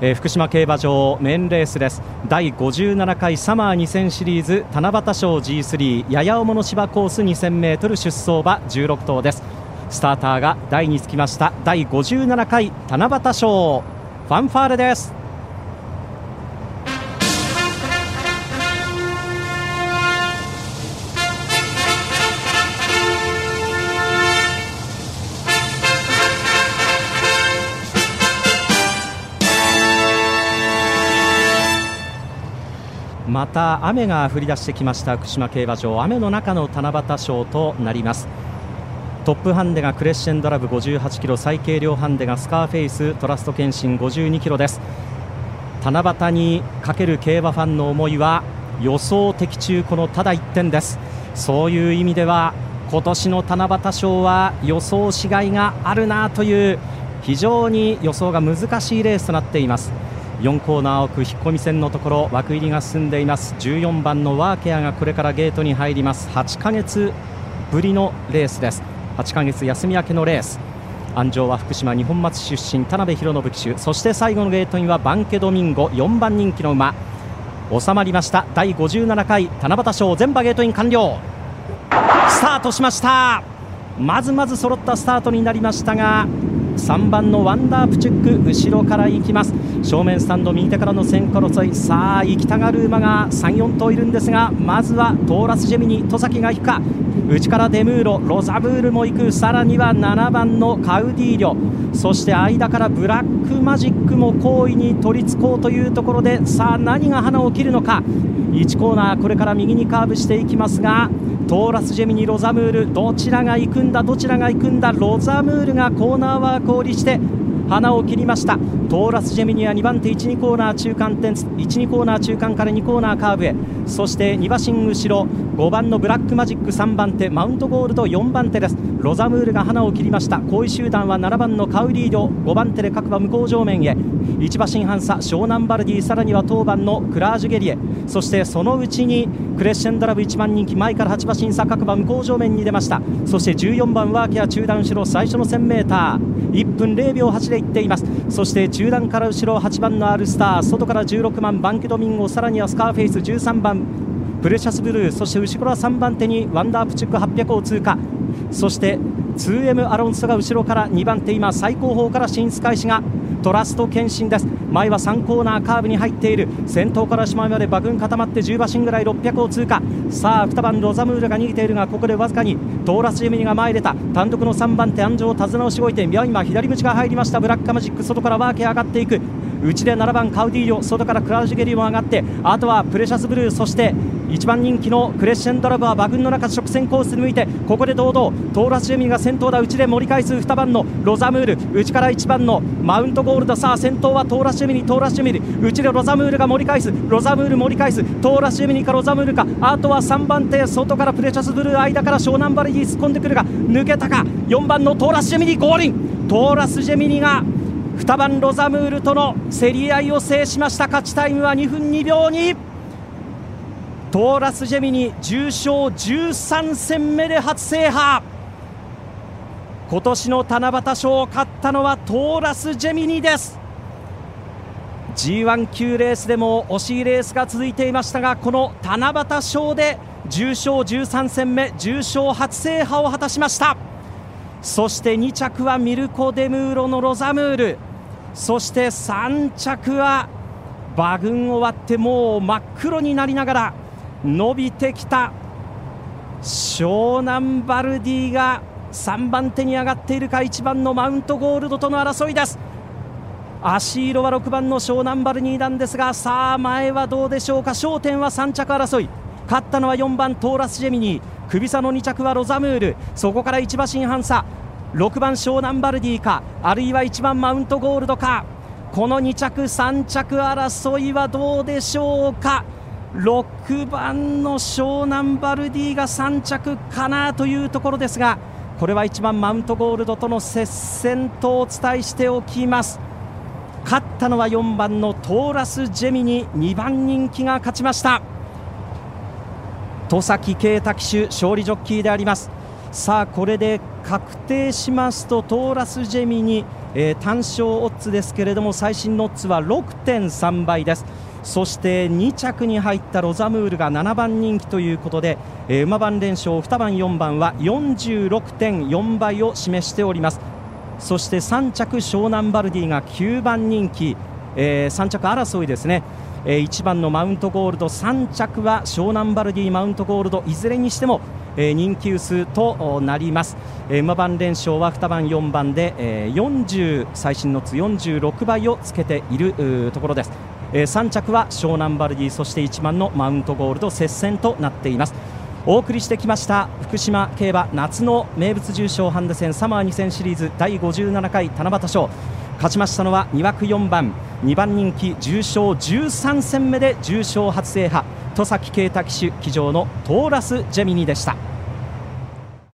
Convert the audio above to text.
えー、福島競馬場メインレースです。第57回サマー2000シリーズ七夕賞 G3 やや重の芝コース 2000m 出走馬16頭です。スターターが台につきました。第57回七夕賞ファンファーレです。また雨が降り出してきました福島競馬場。雨の中の七夕賞となります。トップハンデがクレッシェンドラブ58キロ最軽量ハンデがスカーフェイストラスト検診52キロです。七夕にかける競馬ファンの思いは予想的中このただ1点です。そういう意味では今年の七夕賞は予想しがいがあるなという非常に予想が難しいレースとなっています。4コーナー奥引っ込み線のところ枠入りが進んでいます。14番のワーケアがこれからゲートに入ります。8ヶ月ぶりのレースです。8ヶ月休み明けのレース。安城は福島二本松出身田辺博信騎手。そして最後のゲートにはバンケドミンゴ。4番人気の馬。収まりました。第57回。七夕賞全馬ゲートイン完了。スタートしました。まずまず揃ったスタートになりましたが3番のワンダープチュック後ろから行きます。正面スタンド右手からの線路沿い。さあ行きたがる馬が34頭いるんですがまずはトーラスジェミニ戸崎が行くか。内からデムーロロザブールも行く。さらには7番のカウディーリョ。そして間からブラックマジックも好意に取り付こうというところでさあ何が花を切るのか。1コーナーこれから右にカーブしていきますがトーラスジェミニロザムールどちらが行くんだどちらが行くんだロザムールがコーナーワークを利してハナを切りました。トーラスジェミニは2番手1、2コーナー中間点1、2コーナー中間から2コーナーカーブへ。そして2馬身後ろ5番のブラックマジック3番手マウントゴールド4番手です。ロザムールがハナを切りました。好位集団は7番のカウディーリョ5番手で各馬向こう上面へ。1馬身半差湘南バルディさらには10番のクラージュゲリエ。そしてそのうちにクレッシェンドラブ1番人気前から8馬身差各馬向こう上面に出ました。そして14番ワーケア中団後ろ最初の 1000m 1分0秒8でいっています。そして中団から後ろ8番のアルスター外から16番ヴァンケドミンゴさらにはスカーフェイス13番プレシャスブルーそして後ろは3番手にワンダープチュック800を通過。そして 2M アロンソが後ろから2番手今最後方から進出開始がトラストケンシンです。前は3コーナーカーブに入っている。先頭から島まで馬群固まって10馬身ぐらい600を通過。さあ2番ロザムールが逃げているがここでわずかにトーラスジェミニが前に出た単独の3番手鞍上手綱をしごいて今左鞭が入りました。ブラックマジック外からワーケア上がっていく内で7番カウディーリョ外からクラウジゲリも上がってあとはプレシャスブルーそして1番人気のクレッシェンドラブは馬群の中直線コースに向いてここで堂々トーラスジェミニが先頭だ内で盛り返す2番のロザムール内から1番のマウントゴールドさあ先頭はトーラスジェミニトーラスジェミニ内でロザムールが盛り返すロザムール盛り返すトーラスジェミニかロザムールかあとは3番手外からプレシャスブルー間から湘南バレーに突っ込んでくるが抜けたか4番のトーラスジェミニ合輪トーラスジェミニが2番ロザムールとの競り合いを制しました勝ちタイムは2分2秒2トーラスジェミニ重賞13戦目で初制覇。今年の七夕賞を勝ったのはトーラスジェミニです。G1 級レースでも惜しいレースが続いていましたがこの七夕賞で重賞13戦目重賞初制覇を果たしました。そして2着はミルコ・デムーロのロザムール。そして3着は馬群終わってもう真っ黒になりながら伸びてきた。湘南バルディが3番手に上がっているか1番のマウントゴールドとの争いです。足色は6番の湘南バルディなんですがさあ前はどうでしょうか？焦点は3着争い。勝ったのは4番トーラスジェミニー。首差の2着はロザムール。そこから1馬身半差6番湘南バルディかあるいは1番マウントゴールドか。この2着3着争いはどうでしょうか？6番の湘南バルディが3着かなというところですがこれは1番マウントゴールドとの接戦とお伝えしておきます。勝ったのは4番のトーラス・ジェミニ2番人気が勝ちました。戸崎圭太騎手勝利ジョッキーであります。さあこれで確定しますとトーラス・ジェミニえー、単勝オッズですけれども最新のオッズは6.3倍です。そして2着に入ったロザムールが7番人気ということで、えー、馬番連勝2番4番は46.4倍を示しております。そして3着湘南バルディが9番人気、えー、3着争いですね。え1番のマウントゴールド3着は湘南バルディマウントゴールドいずれにしても、人気薄となります、馬番連勝は2番4番で、え40最新のつ46倍をつけているところです、え3着は湘南バルディそして1番のマウントゴールド接戦となっています。お送りしてきました福島競馬夏の名物重賞ハンデ戦サマー2000シリーズ第57回七夕賞。勝ちましたのは2枠4番2番人気重賞13戦目で重賞初制覇。戸崎啓太騎手騎乗のトーラスジェミニでした。